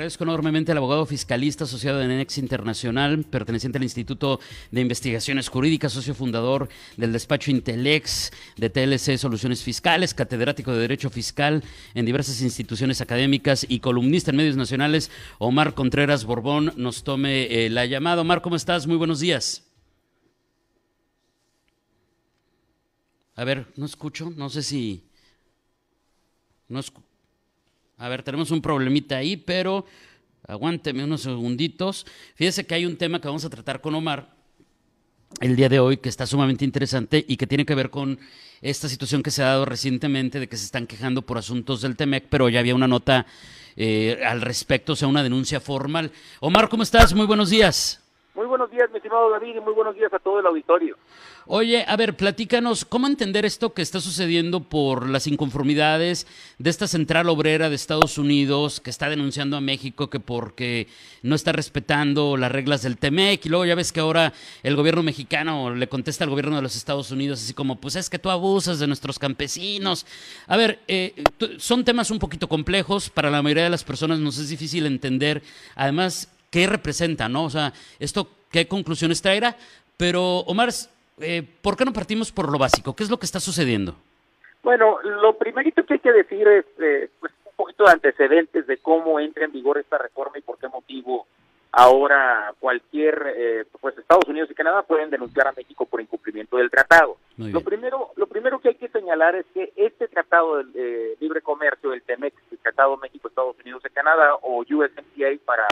agradezco enormemente al abogado fiscalista asociado de Nenex Internacional, perteneciente al Instituto de Investigaciones Jurídicas, socio fundador del despacho Intelex de TLC Soluciones Fiscales, catedrático de Derecho Fiscal en diversas instituciones académicas y columnista en medios nacionales, Omar Contreras Borbón, nos tome eh, la llamada. Omar, ¿cómo estás? Muy buenos días. A ver, no escucho, no sé si... No escucho. A ver, tenemos un problemita ahí, pero aguánteme unos segunditos. Fíjese que hay un tema que vamos a tratar con Omar el día de hoy que está sumamente interesante y que tiene que ver con esta situación que se ha dado recientemente de que se están quejando por asuntos del TEMEC, pero ya había una nota eh, al respecto, o sea, una denuncia formal. Omar, ¿cómo estás? Muy buenos días. Muy buenos días, mi estimado David, y muy buenos días a todo el auditorio. Oye, a ver, platícanos, ¿cómo entender esto que está sucediendo por las inconformidades de esta central obrera de Estados Unidos que está denunciando a México que porque no está respetando las reglas del TEMEC y luego ya ves que ahora el gobierno mexicano le contesta al gobierno de los Estados Unidos así como, pues es que tú abusas de nuestros campesinos. A ver, eh, son temas un poquito complejos, para la mayoría de las personas nos es difícil entender, además, qué representa, ¿no? O sea, esto qué conclusiones traerá, pero Omar eh, ¿por qué no partimos por lo básico? ¿Qué es lo que está sucediendo? Bueno, lo primerito que hay que decir es eh, pues, un poquito de antecedentes de cómo entra en vigor esta reforma y por qué motivo ahora cualquier, eh, pues Estados Unidos y Canadá pueden denunciar a México por incumplimiento del tratado. Lo primero, lo primero que hay que señalar es que este tratado de libre comercio, el TEMEX, el Tratado México, Estados Unidos y Canadá, o USMCA para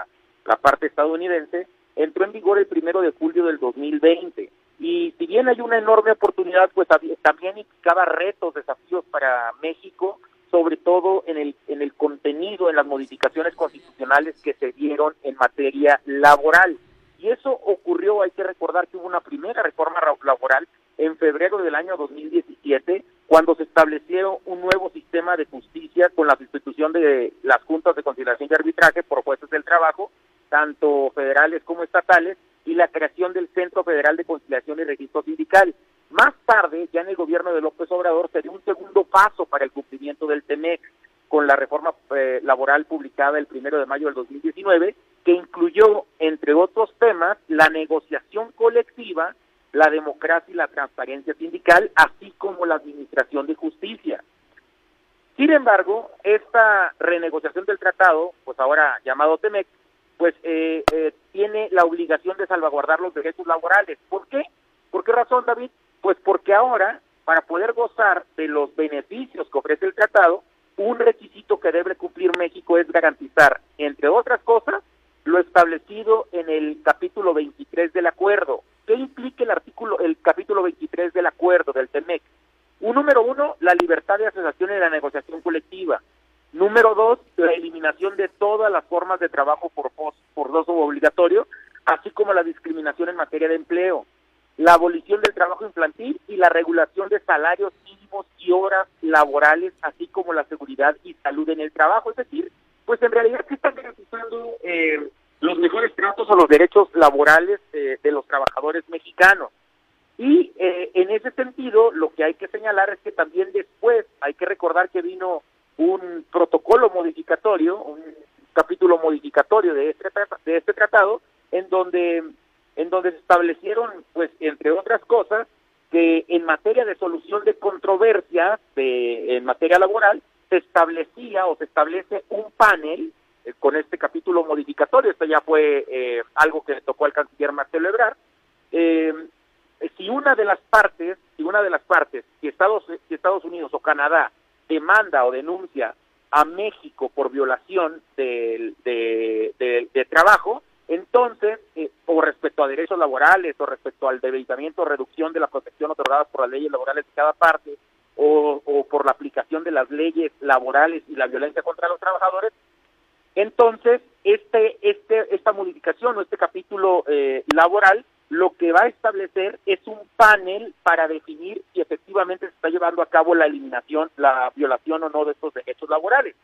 la parte estadounidense, entró en vigor el primero de julio del 2020 y si bien hay una enorme oportunidad, pues también implicaba retos, desafíos para México, sobre todo en el, en el contenido, en las modificaciones constitucionales que se dieron en materia laboral. Y eso ocurrió, hay que recordar que hubo una primera reforma laboral en febrero del año 2017, cuando se establecieron un nuevo sistema de justicia con la sustitución de las juntas de conciliación y arbitraje por jueces del trabajo, tanto federales como estatales, y la creación del Centro Federal de Conciliación y Registro Sindical. Más tarde, ya en el gobierno de López Obrador, se dio un segundo paso para el cumplimiento del TEMEC con la reforma eh, laboral publicada el primero de mayo del 2019, que incluyó, entre otros temas, la negociación colectiva, la democracia y la transparencia sindical, así como la administración de justicia. Sin embargo, esta renegociación del tratado, pues ahora llamado TEMEC, pues eh, eh, tiene la obligación de salvaguardar los derechos laborales. ¿Por qué? ¿Por qué razón, David? Pues porque ahora, para poder gozar de los beneficios que ofrece el tratado, un requisito que debe cumplir México es garantizar, entre otras cosas, lo establecido en el capítulo 23 del acuerdo. ¿Qué implica el artículo, el capítulo 23 del acuerdo del TEMEC? Un número uno, la libertad de asociación y la negociación colectiva. Número dos, la eliminación de todas las formas de trabajo por forzoso o obligatorio, así como la discriminación en materia de la abolición del trabajo infantil y la regulación de salarios mínimos y horas laborales, así como la seguridad y salud en el trabajo. Es decir, pues en realidad se están garantizando eh, los mejores tratos o los derechos laborales eh, de los trabajadores mexicanos. Y eh, en ese sentido, lo que hay que señalar es que también después hay que recordar que vino un protocolo modificatorio, un capítulo modificatorio de este, de este tratado, en donde, en donde se establecieron, pues, entre otras cosas, que en materia de solución de controversias de, en materia laboral, se establecía o se establece un panel eh, con este capítulo modificatorio, esto ya fue eh, algo que le tocó al canciller Marcelo Ebrard, eh, si una de las partes, si una de las partes, si Estados, si Estados Unidos o Canadá demanda o denuncia a México por violación del de, trabajo, entonces, eh, o respecto a derechos laborales, o respecto al debilitamiento o reducción de la protección otorgada por las leyes laborales de cada parte, o, por la aplicación de las leyes laborales y la violencia contra los trabajadores, entonces este, este, esta modificación o este capítulo eh, laboral lo que va a establecer es un panel para definir si efectivamente se está llevando a cabo la eliminación, la violación o no de estos derechos laborales.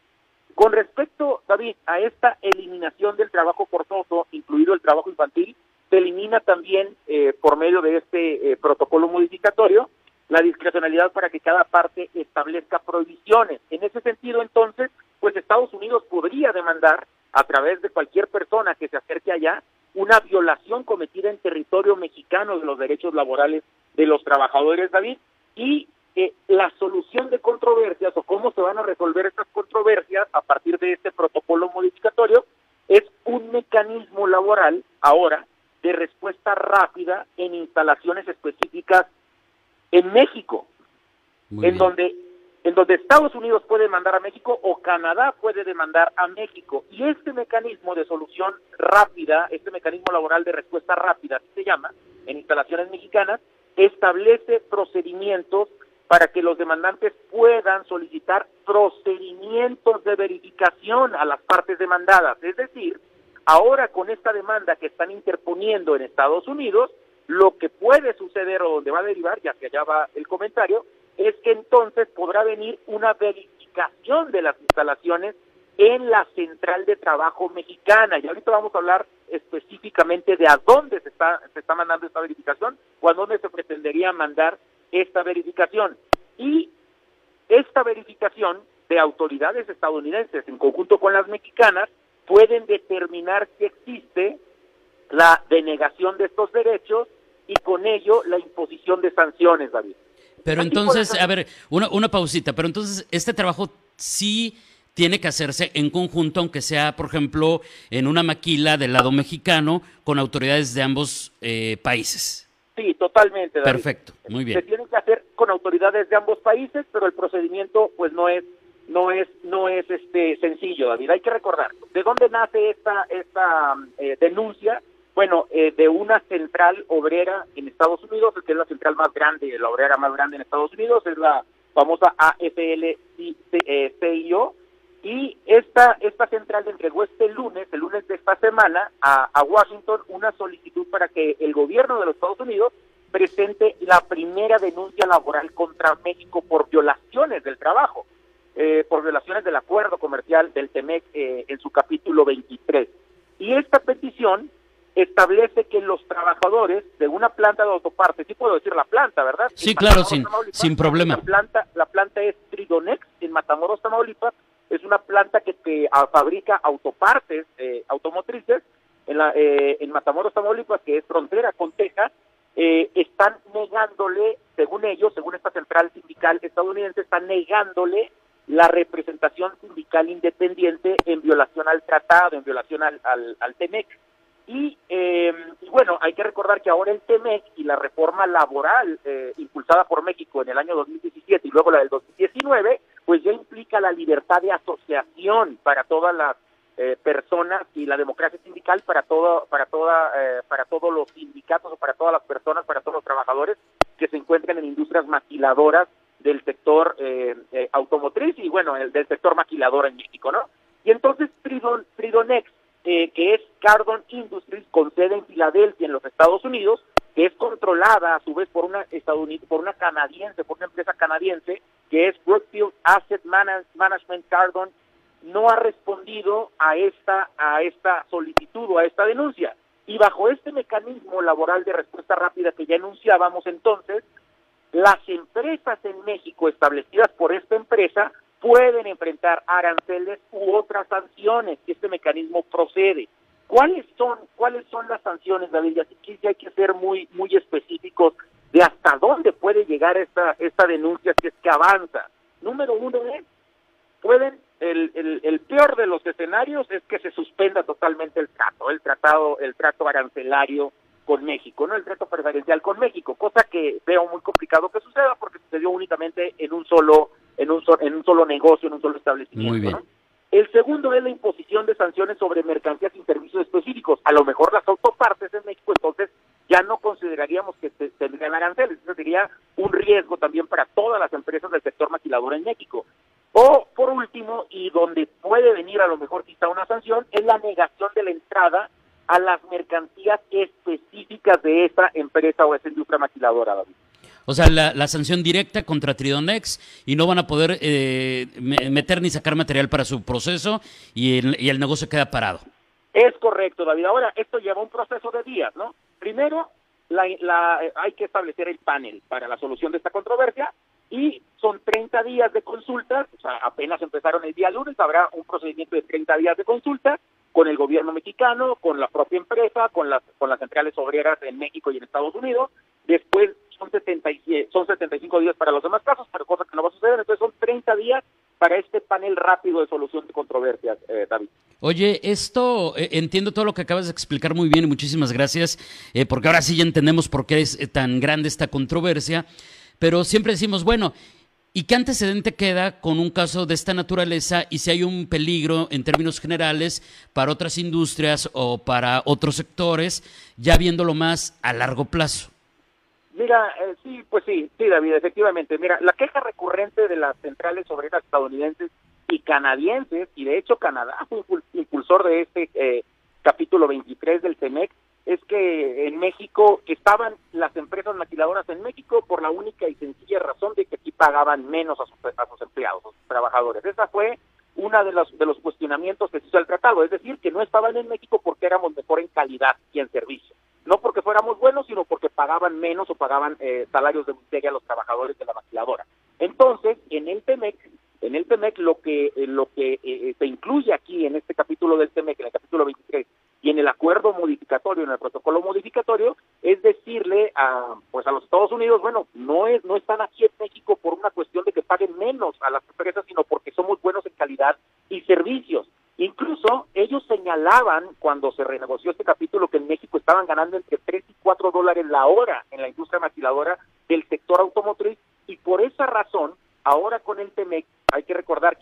Con respecto, David, a esta eliminación del trabajo forzoso, incluido el trabajo infantil, se elimina también, eh, por medio de este eh, protocolo modificatorio, la discrecionalidad para que cada parte establezca prohibiciones. En ese sentido, entonces, pues Estados Unidos podría demandar a través de cualquier persona que se acerque allá una violación cometida en territorio mexicano de los derechos laborales de los trabajadores, David, y eh, la solución de controversias o cómo se van a resolver estas controversias a partir de este protocolo modificatorio es un mecanismo laboral ahora de respuesta rápida en instalaciones específicas en México, en donde en donde Estados Unidos puede mandar a México o Canadá puede demandar a México. Y este mecanismo de solución rápida, este mecanismo laboral de respuesta rápida, así se llama, en instalaciones mexicanas, establece procedimientos para que los demandantes puedan solicitar procedimientos de verificación a las partes demandadas. Es decir, ahora con esta demanda que están interponiendo en Estados Unidos, lo que puede suceder o donde va a derivar, ya que allá va el comentario, es que entonces podrá venir una verificación de las instalaciones en la central de trabajo mexicana. Y ahorita vamos a hablar específicamente de a dónde se está, se está mandando esta verificación o a dónde se pretendería mandar esta verificación. Y esta verificación de autoridades estadounidenses en conjunto con las mexicanas pueden determinar si existe la denegación de estos derechos y con ello la imposición de sanciones, David. Pero entonces, a ver, una, una pausita, pero entonces este trabajo sí tiene que hacerse en conjunto, aunque sea, por ejemplo, en una maquila del lado mexicano con autoridades de ambos eh, países. Sí, totalmente. David. Perfecto, muy bien. Se tiene que hacer con autoridades de ambos países, pero el procedimiento, pues, no es no es no es este sencillo, David. Hay que recordar de dónde nace esta esta eh, denuncia bueno, eh, de una central obrera en Estados Unidos, que es la central más grande, la obrera más grande en Estados Unidos, es la famosa AFL-CIO, y esta, esta central entregó este lunes, el lunes de esta semana, a, a Washington una solicitud para que el gobierno de los Estados Unidos presente la primera denuncia laboral contra México por violaciones del trabajo, eh, por violaciones del acuerdo comercial del TEMEC eh, en su capítulo 23. Y esta petición establece que los trabajadores de una planta de autopartes, sí puedo decir la planta, ¿verdad? Sí, claro, sin, sin problema. La planta, la planta es Tridonex en Matamoros, Tamaulipas, es una planta que, que ah, fabrica autopartes eh, automotrices en, la, eh, en Matamoros, Tamaulipas, que es frontera con Texas, eh, están negándole, según ellos, según esta central sindical estadounidense, están negándole la representación sindical independiente en violación al tratado, en violación al, al, TEMEC. Eh, y, bueno, hay que recordar que ahora el TEMEC y la reforma laboral eh, impulsada por México en el año 2017 y luego la del 2019, pues ya implica la libertad de asociación para todas las eh, personas y la democracia sindical para todo, para toda, para todos los sindicatos o para todas las personas, para todos los trabajadores que se encuentran en industrias maquiladoras del sector automotriz y bueno, el, del sector maquilador en México, ¿no? Y entonces Fridon, Fridonex eh, que es Cardon Industries, con sede en Filadelfia, en los Estados Unidos, que es controlada a su vez por una por una canadiense, por una empresa canadiense, que es Brookfield Asset Management Cardon, no ha respondido a esta, a esta solicitud o a esta denuncia. Y bajo este mecanismo laboral de respuesta rápida que ya enunciábamos entonces, las empresas en México establecidas por esta empresa pueden enfrentar aranceles u otras sanciones que este mecanismo procede. ¿Cuáles son, cuáles son las sanciones, David? Y sí hay que ser muy, muy específicos de hasta dónde puede llegar esta, esta denuncia si es que avanza. Número uno es, pueden, el, el, el peor de los escenarios es que se suspenda totalmente el trato, el tratado, el trato arancelario con México, no el trato preferencial con México, cosa que veo muy complicado que suceda porque sucedió únicamente en un solo en un, en un solo negocio, en un solo establecimiento. El segundo es la imposición de sanciones sobre mercancías y servicios específicos. A lo mejor las autopartes en México, entonces ya no consideraríamos que se, tendrían aranceles. Eso sería un riesgo también para todas las empresas del sector maquilador en México. O, por último, y donde puede venir a lo mejor quizá una sanción, es la negación de la entrada a las mercancías específicas de esta empresa o esa industria maquiladora, David. O sea, la, sanción directa contra Tridonex y no van a poder eh, meter ni sacar material para su proceso y el, y el negocio queda parado. Es correcto, David. Ahora, esto lleva un proceso de días, ¿no? Primero, la, hay que establecer el panel para la solución de esta controversia y son 30 días de consultas, o sea, apenas empezaron el día lunes, habrá un procedimiento de 30 días de consulta con el gobierno mexicano, con la propia empresa, con las, con las centrales obreras en México y en Estados Unidos. Después son, 70, son 75 días para los demás casos, pero cosa que no va a suceder. Entonces son 30 días para este panel rápido de solución de controversias, eh, David. Oye, esto eh, entiendo todo lo que acabas de explicar muy bien y muchísimas gracias, eh, porque ahora sí ya entendemos por qué es tan grande esta controversia, pero siempre decimos, bueno, ¿y qué antecedente queda con un caso de esta naturaleza y si hay un peligro en términos generales para otras industrias o para otros sectores, ya viéndolo más a largo plazo? Mira, eh, sí, pues sí, sí, David, efectivamente. Mira, la queja recurrente de las centrales obreras estadounidenses y canadienses, y de hecho Canadá fue impulsor de este eh, capítulo 23 del CEMEC, es que en México estaban las empresas maquiladoras en México por la única y sencilla razón de que aquí pagaban menos a sus, a sus empleados, a sus trabajadores. Esa fue una de los, de los cuestionamientos que se hizo al tratado, es decir, que no estaban en México porque éramos mejor en calidad y en servicio no porque fuéramos buenos, sino porque pagaban menos o pagaban eh, salarios de miseria a los trabajadores de la maquiladora. Entonces, en el TEMEC, en el TEMEC lo que eh, lo que eh, se incluye aquí en este capítulo del TEMEC, en el capítulo 23, y en el acuerdo modificatorio, en el protocolo modificatorio, es decirle a pues a los Estados Unidos, bueno, no es no están aquí en México por una cuestión de que paguen menos a las empresas, sino porque somos buenos en calidad y servicios. Incluso ellos señalaban cuando se renegoció este capítulo que en México estaban ganando entre 3 y 4 dólares la hora en la industria maquiladora del sector automotriz y por esa razón, ahora con el TEMEC hay que recordar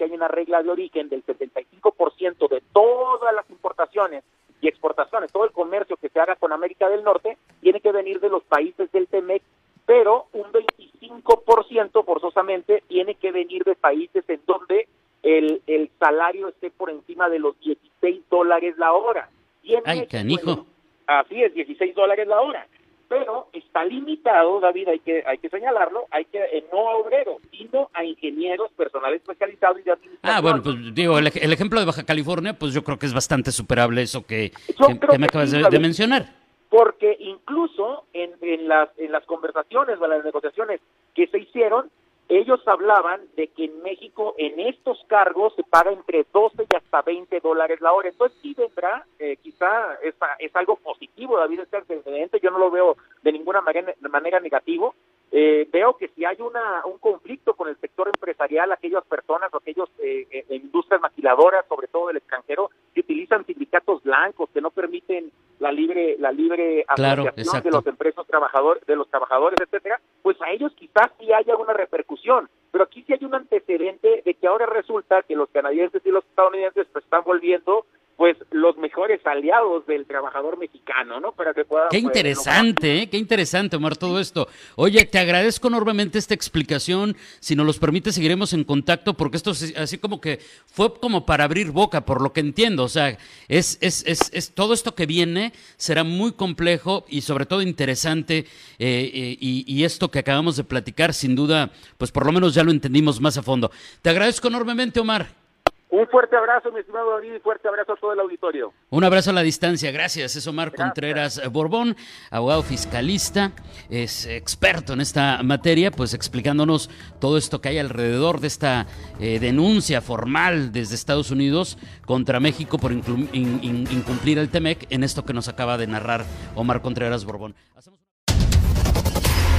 de origen del 75% de todas las importaciones y exportaciones, todo el comercio que se haga con América del Norte tiene que venir de los países del TEMEC, pero un 25% forzosamente tiene que venir de países en donde el, el salario esté por encima de los 16 dólares la hora. Y Ay, canijo. así es, 16 dólares la hora. Pero está limitado, David, hay que hay que señalarlo, hay que eh, no a obreros, sino a ingenieros, personal especializado y de administración. Ah, bueno, pues digo, el, ejemplo de Baja California, pues yo creo que es bastante superable eso que, que, me acabas de, mencionar. Porque incluso en, en, las, en las conversaciones o en las negociaciones que se hicieron, ellos hablaban de que en México en estos cargos se paga entre 12 y hasta 20 dólares la hora. Entonces sí vendrá, eh, quizá es, es, algo positivo, David, este antecedente, yo no lo veo de ninguna manera, manera negativo. Eh, veo que si hay una, un conflicto con el sector empresarial, aquellas personas o aquellos eh, eh industrias maquiladoras, sobre todo del extranjero, que utilizan sindicatos blancos, que no permiten la libre la libre asociación de los empresas trabajadores, de los trabajadores, etcétera, pues a ellos quizás sí haya una repercusión. Pero aquí sí hay un antecedente de que ahora resulta que los canadienses y los estadounidenses pues, están volviendo pues los mejores aliados del trabajador mexicano, ¿no? Para que pueda... Qué pues, interesante, ¿eh? Qué interesante, Omar, todo esto. Oye, te agradezco enormemente esta explicación. Si nos los permite, seguiremos en contacto porque esto es así como que fue como para abrir boca, por lo que entiendo. O sea, es, es, es, es todo esto que viene será muy complejo y sobre todo interesante. Eh, eh, y, y esto que acabamos de platicar, sin duda, pues por lo menos ya lo entendimos más a fondo. Te agradezco enormemente, Omar. Un fuerte abrazo, mi estimado David, y fuerte abrazo a todo el auditorio. Un abrazo a la distancia, gracias. Es Omar Contreras Borbón, abogado fiscalista, es experto en esta materia, pues explicándonos todo esto que hay alrededor de esta eh, denuncia formal desde Estados Unidos contra México por incumplir el TEMEC en esto que nos acaba de narrar Omar Contreras Borbón.